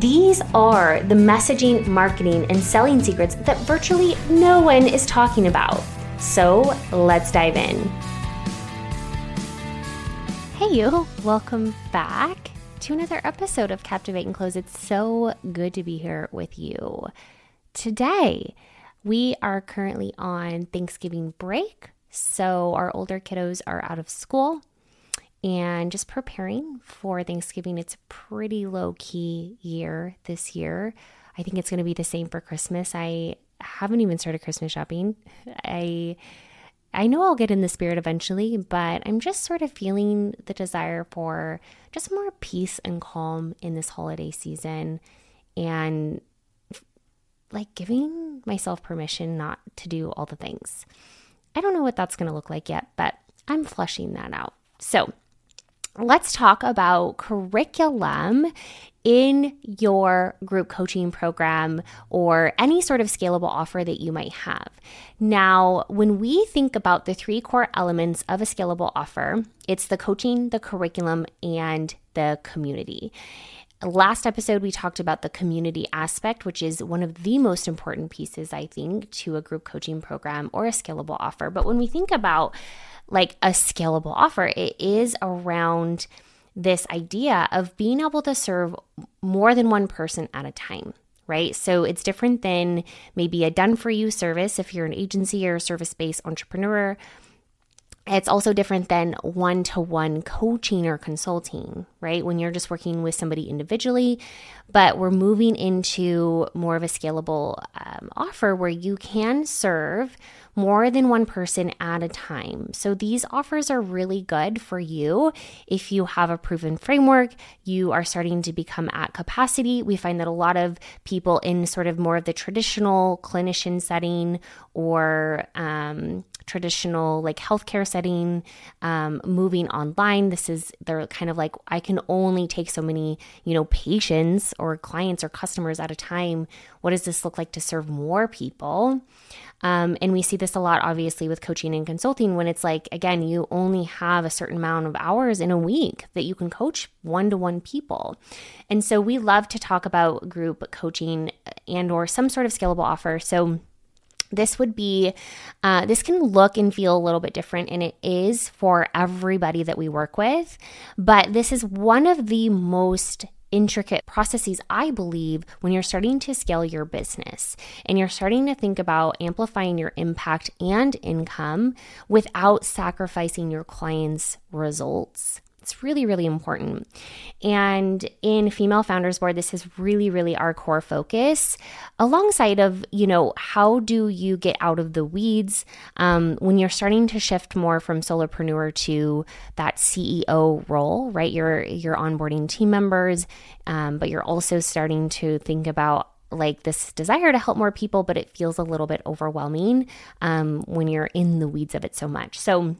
These are the messaging, marketing, and selling secrets that virtually no one is talking about. So let's dive in. Hey, you, welcome back to another episode of Captivate and Close. It's so good to be here with you. Today, we are currently on Thanksgiving break, so our older kiddos are out of school and just preparing for Thanksgiving. It's a pretty low key year this year. I think it's going to be the same for Christmas. I haven't even started Christmas shopping. I I know I'll get in the spirit eventually, but I'm just sort of feeling the desire for just more peace and calm in this holiday season and like giving myself permission not to do all the things. I don't know what that's going to look like yet, but I'm flushing that out. So, let's talk about curriculum in your group coaching program or any sort of scalable offer that you might have. Now, when we think about the three core elements of a scalable offer, it's the coaching, the curriculum, and the community. Last episode, we talked about the community aspect, which is one of the most important pieces, I think, to a group coaching program or a scalable offer. But when we think about like a scalable offer. It is around this idea of being able to serve more than one person at a time right? So it's different than maybe a done for you service if you're an agency or a service based entrepreneur. It's also different than one to one coaching or consulting, right? When you're just working with somebody individually, but we're moving into more of a scalable um, offer where you can serve more than one person at a time. So these offers are really good for you if you have a proven framework, you are starting to become at capacity. We find that a lot of people in sort of more of the traditional clinician setting or um, traditional like healthcare setting, um, moving online. This is they're kind of like I can only take so many you know patients or clients or customers at a time. What does this look like to serve more people? Um, and we see this a lot, obviously, with coaching and consulting when it's like, again, you only have a certain amount of hours in a week that you can coach one to one people. And so we love to talk about group coaching and or some sort of scalable offer. So this would be uh, this can look and feel a little bit different and it is for everybody that we work with but this is one of the most intricate processes, I believe, when you're starting to scale your business and you're starting to think about amplifying your impact and income without sacrificing your clients' results. It's really, really important. And in Female Founders Board, this is really, really our core focus, alongside of, you know, how do you get out of the weeds um, when you're starting to shift more from solopreneur to that CEO role, right? You're you're onboarding team members, um, but you're also starting to think about like this desire to help more people, but it feels a little bit overwhelming um, when you're in the weeds of it so much. So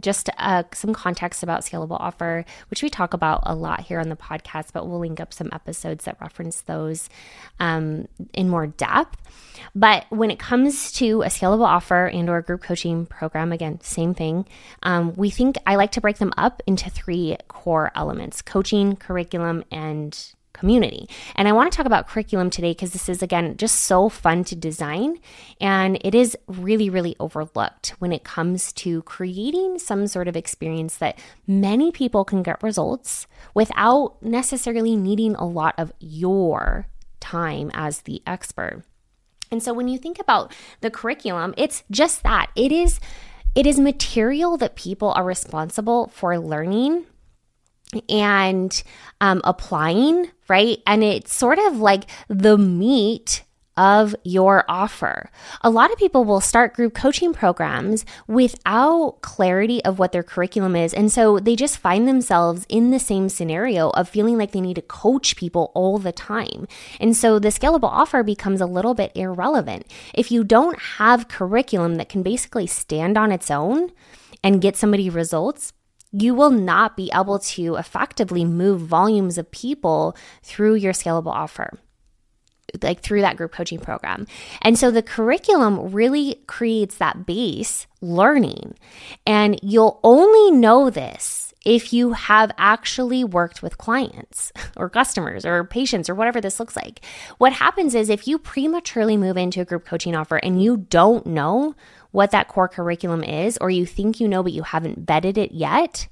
just uh, some context about scalable offer, which we talk about a lot here on the podcast, but we'll link up some episodes that reference those um, in more depth. But when it comes to a scalable offer and or group coaching program, again, same thing. Um, we think I like to break them up into three core elements: coaching, curriculum, and community. And I want to talk about curriculum today because this is, again, just so fun to design. And it is really, really overlooked when it comes to creating some sort of experience that many people can get results without necessarily needing a lot of your time as the expert. And so when you think about the curriculum, it's just that it is. It is material that people are responsible for learning and um, applying, right? And it's sort of like the meat of your offer. A lot of people will start group coaching programs without clarity of what their curriculum is. And so they just find themselves in the same scenario of feeling like they need to coach people all the time. And so the scalable offer becomes a little bit irrelevant. If you don't have curriculum that can basically stand on its own and get somebody results, you will not be able to effectively move volumes of people through your scalable offer like through that group coaching program. And so the curriculum really creates that base learning. And you'll only know this if you have actually worked with clients or customers or patients or whatever this looks like. What happens is if you prematurely move into a group coaching offer and you don't know what that core curriculum is, or you think you know, but you haven't vetted it yet,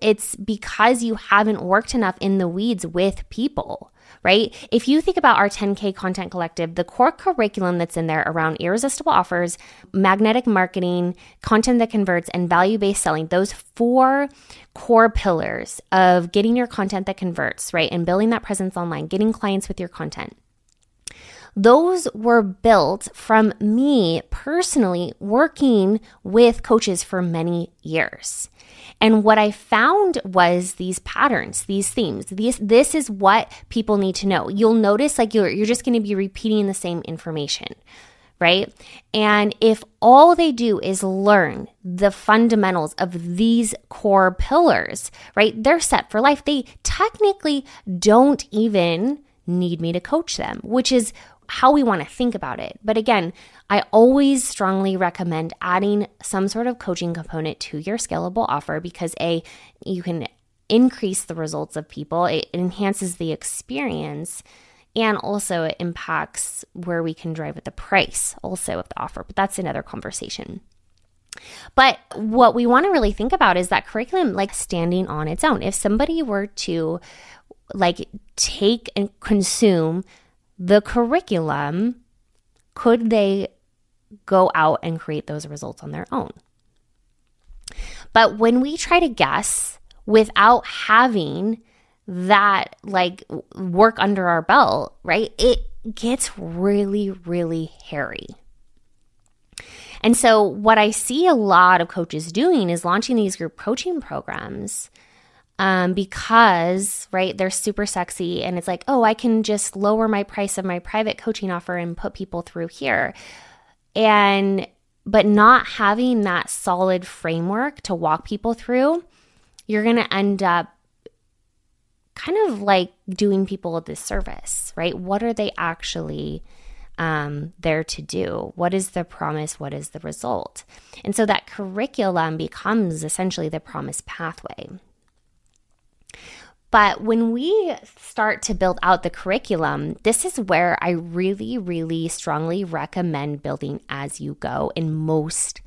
it's because you haven't worked enough in the weeds with people right? If you think about our 10K content collective, the core curriculum that's in there around irresistible offers, magnetic marketing, content that converts, and value based selling, those four core pillars of getting your content that converts, right? And building that presence online, getting clients with your content. Those were built from me personally working with coaches for many years. And what I found was these patterns, these themes. These this is what people need to know. You'll notice like you're you're just going to be repeating the same information right? And if all they do is learn the fundamentals of these core pillars, right? They're set for life. They technically don't even need me to coach them, which is how we want to think about it. But again, I always strongly recommend adding some sort of coaching component to your scalable offer because A, you can increase the results of people, it enhances the experience, and also it impacts where we can drive at the price also of the offer. But that's another conversation. But what we want to really think about is that curriculum like standing on its own. If somebody were to like take and consume the curriculum, could they go out and create those results on their own? But when we try to guess without having that like work under our belt, right? It gets really, really hairy. And so, what I see a lot of coaches doing is launching these group coaching programs um, because, right, they're super sexy and it's like, oh, I can just lower my price of my private coaching offer and put people through here. And, but not having that solid framework to walk people through, you're going to end up kind of like doing people a disservice, right? What are they actually um, there to do? What is the promise? What is the result? And so that curriculum becomes essentially the promise pathway. But when we start to build out the curriculum, this is where I really, really strongly recommend building as you go in most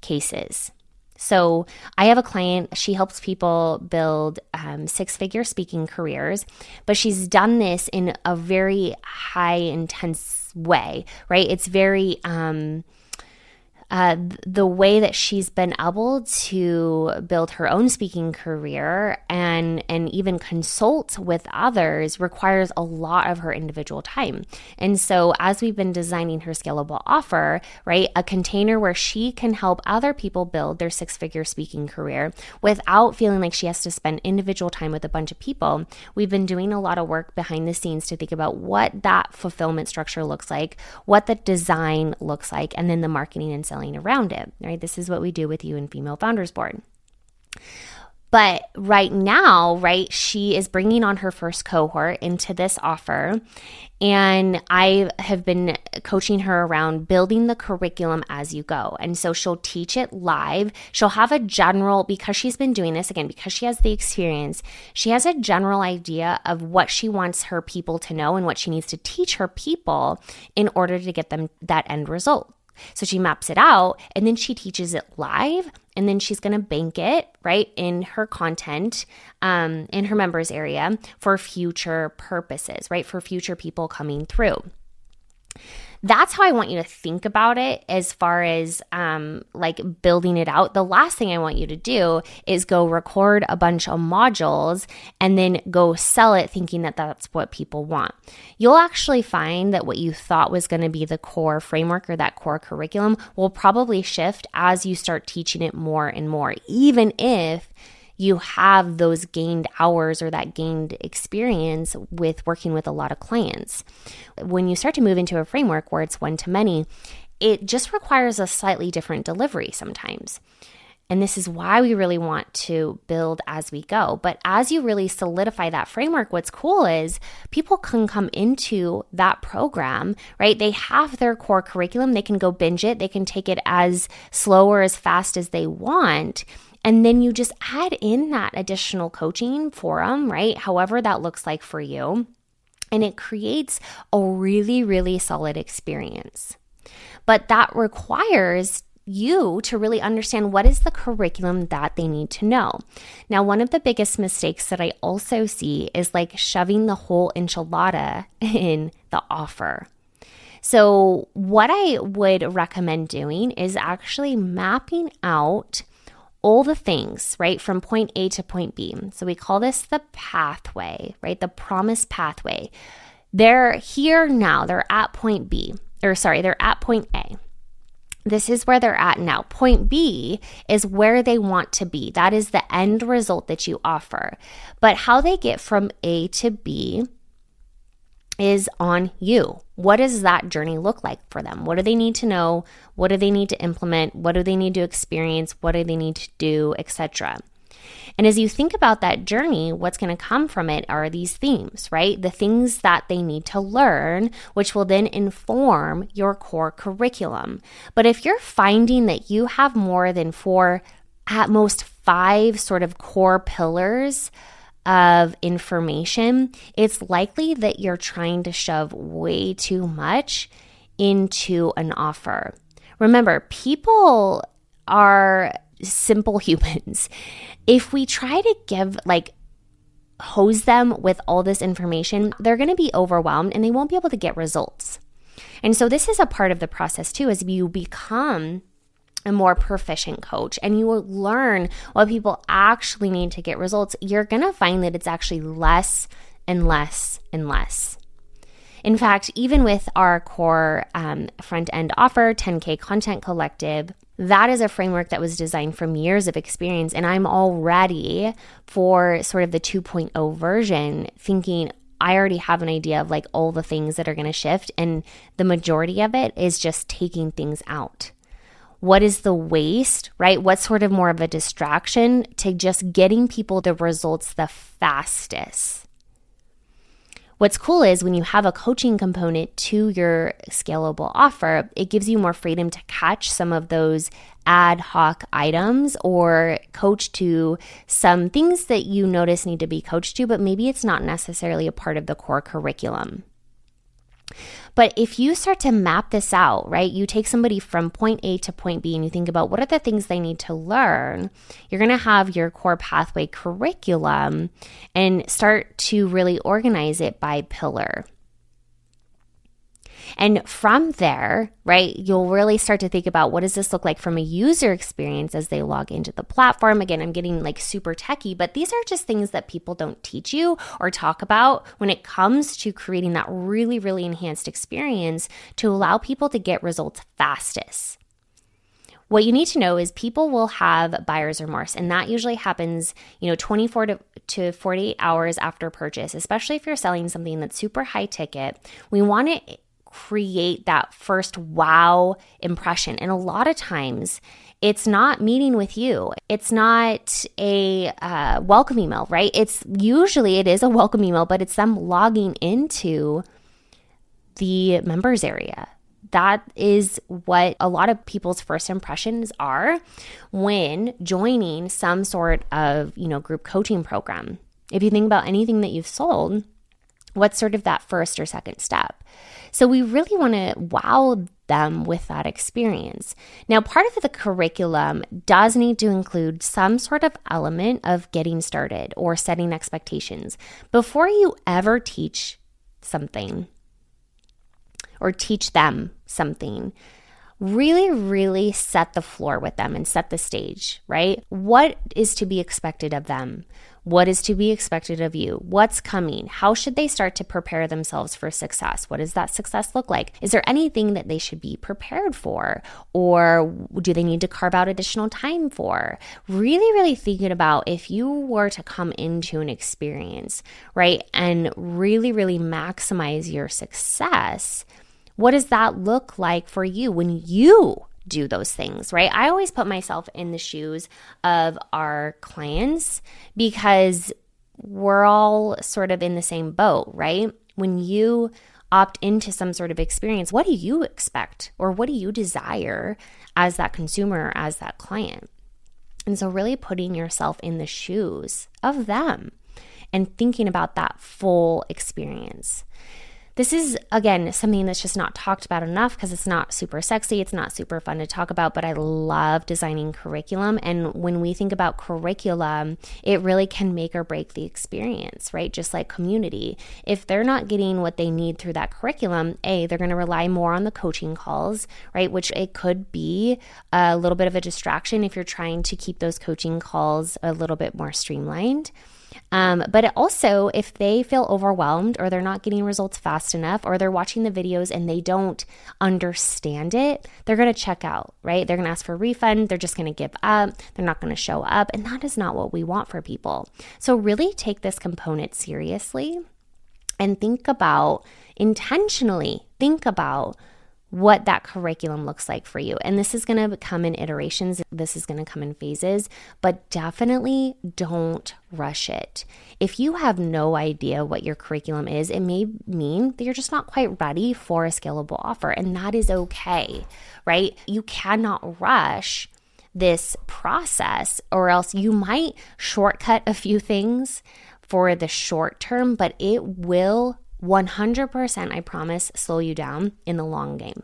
cases. So, I have a client, she helps people build um, six figure speaking careers, but she's done this in a very high intense way, right? It's very, um, uh, the way that she's been able to build her own speaking career and and even consult with others requires a lot of her individual time. And so as we've been designing her scalable offer, right, a container where she can help other people build their six-figure speaking career without feeling like she has to spend individual time with a bunch of people. We've been doing a lot of work behind the scenes to think about what that fulfillment structure looks like, what the design looks like, and then the marketing and selling around it, right? This is what we do with you in Female Founders Board. But right now, right, she is bringing on her first cohort into this offer. And I have been coaching her around building the curriculum as you go. And so she'll teach it live. She'll have a general, because she's been doing this again, because she has the experience, she has a general idea of what she wants her people to know and what she needs to teach her people in order to get them that end result. So she maps it out and then she teaches it live and then she's going to bank it right in her content um, in her members area for future purposes, right? For future people coming through. That's how I want you to think about it as far as um, like building it out. The last thing I want you to do is go record a bunch of modules and then go sell it thinking that that's what people want. You'll actually find that what you thought was going to be the core framework or that core curriculum will probably shift as you start teaching it more and more, even if you have those gained hours or that gained experience with working with a lot of clients. When you start to move into a framework where it's one to many, it just requires a slightly different delivery sometimes. And this is why we really want to build as we go. But as you really solidify that framework, what's cool is people can come into that program, right? They have their core curriculum, they can go binge it, they can take it as slow or as fast as they want. And then you just add in that additional coaching forum, right? However, that looks like for you. And it creates a really, really solid experience. But that requires you to really understand what is the curriculum that they need to know. Now, one of the biggest mistakes that I also see is like shoving the whole enchilada in the offer. So, what I would recommend doing is actually mapping out all the things, right, from point A to point B. So we call this the pathway, right? The promise pathway. They're here now, they're at point B, or sorry, they're at point A. This is where they're at now. Point B is where they want to be. That is the end result that you offer. But how they get from A to B is on you. What does that journey look like for them? What do they need to know? What do they need to implement? What do they need to experience? What do they need to do, etc. And as you think about that journey, what's going to come from it are these themes, right? The things that they need to learn, which will then inform your core curriculum. But if you're finding that you have more than four, at most five sort of core pillars, of information, it's likely that you're trying to shove way too much into an offer. Remember, people are simple humans. If we try to give, like, hose them with all this information, they're going to be overwhelmed and they won't be able to get results. And so, this is a part of the process too, as you become a more proficient coach and you will learn what people actually need to get results, you're going to find that it's actually less and less and less. In fact, even with our core um, front end offer, 10K Content Collective, that is a framework that was designed from years of experience. And I'm already for sort of the 2.0 version thinking, I already have an idea of like all the things that are going to shift. And the majority of it is just taking things out what is the waste, right? What's sort of more of a distraction to just getting people the results the fastest. What's cool is when you have a coaching component to your scalable offer, it gives you more freedom to catch some of those ad hoc items or coach to some things that you notice need to be coached to, but maybe it's not necessarily a part of the core curriculum. But if you start to map this out, right, you take somebody from point A to point B and you think about what are the things they need to learn, you're going to have your core pathway curriculum and start to really organize it by pillar. And from there, right, you'll really start to think about what does this look like from a user experience as they log into the platform. Again, I'm getting like super techy, but these are just things that people don't teach you or talk about when it comes to creating that really, really enhanced experience to allow people to get results fastest. What you need to know is people will have buyer's remorse, and that usually happens, you know, 24 to, to 48 hours after purchase, especially if you're selling something that's super high ticket. We want to create that first wow impression. And a lot of times, it's not meeting with you. It's not a uh, welcome email, right? It's usually it is a welcome email, but it's them logging into the members area. That is what a lot of people's first impressions are when joining some sort of, you know, group coaching program. If you think about anything that you've sold, what's sort of that first or second step? So we really want to wow them with that experience. Now, part of the curriculum does need to include some sort of element of getting started or setting expectations before you ever teach something or teach them something really, really set the floor with them and set the stage, right? What is to be expected of them? What is to be expected of you? What's coming? How should they start to prepare themselves for success? What does that success look like? Is there anything that they should be prepared for? Or do they need to carve out additional time for? Really, really thinking about if you were to come into an experience, right, and really, really maximize your success what does that look like for you when you do those things, right? I always put myself in the shoes of our clients because we're all sort of in the same boat, right? When you opt into some sort of experience, what do you expect or what do you desire as that consumer, as that client? And so, really putting yourself in the shoes of them and thinking about that full experience. This is, again, something that's just not talked about enough because it's not super sexy. It's not super fun to talk about, but I love designing curriculum. And when we think about curriculum, it really can make or break the experience, right? Just like community. If they're not getting what they need through that curriculum, A, they're going to rely more on the coaching calls, right? Which it could be a little bit of a distraction if you're trying to keep those coaching calls a little bit more streamlined. Um, but also, if they feel overwhelmed or they're not getting results fast enough or they're watching the videos and they don't understand it, they're going to check out, right? They're going to ask for a refund. They're just going to give up. They're not going to show up. And that is not what we want for people. So, really take this component seriously and think about intentionally, think about what that curriculum looks like for you. And this is going to come in iterations, this is going to come in phases, but definitely don't rush it. If you have no idea what your curriculum is, it may mean that you're just not quite ready for a scalable offer, and that is okay, right? You cannot rush this process, or else you might shortcut a few things for the short term, but it will 100%, I promise, slow you down in the long game.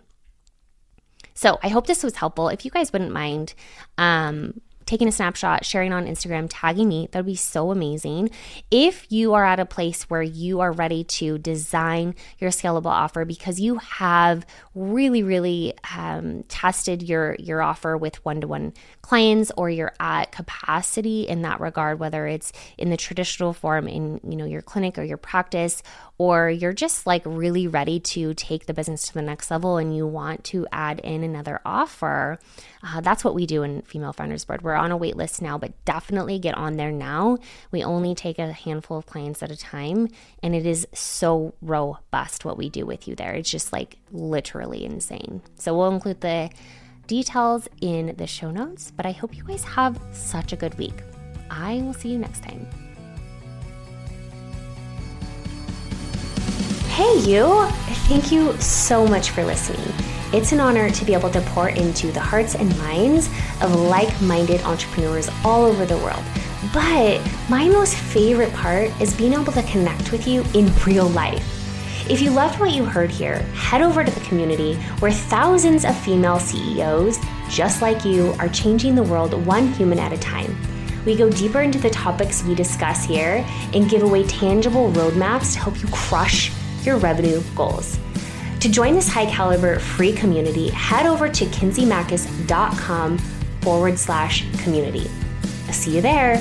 So I hope this was helpful. If you guys wouldn't mind um, taking a snapshot, sharing on Instagram, tagging me. That would be so amazing. If you are at a place where you are ready to design your scalable offer because you have really, really um, tested your your offer with one to one clients, or you're at capacity in that regard, whether it's in the traditional form in you know your clinic or your practice, or you're just like really ready to take the business to the next level and you want to add in another offer, uh, that's what we do in Female Founders Board. We're on a wait list now, but definitely get on there now. We only take a handful of clients at a time, and it is so robust what we do with you there. It's just like literally insane. So we'll include the details in the show notes, but I hope you guys have such a good week. I will see you next time. Hey, you! Thank you so much for listening. It's an honor to be able to pour into the hearts and minds of like minded entrepreneurs all over the world. But my most favorite part is being able to connect with you in real life. If you loved what you heard here, head over to the community where thousands of female CEOs just like you are changing the world one human at a time. We go deeper into the topics we discuss here and give away tangible roadmaps to help you crush your revenue goals. To join this high caliber free community, head over to kinseymachos.com forward slash community. See you there.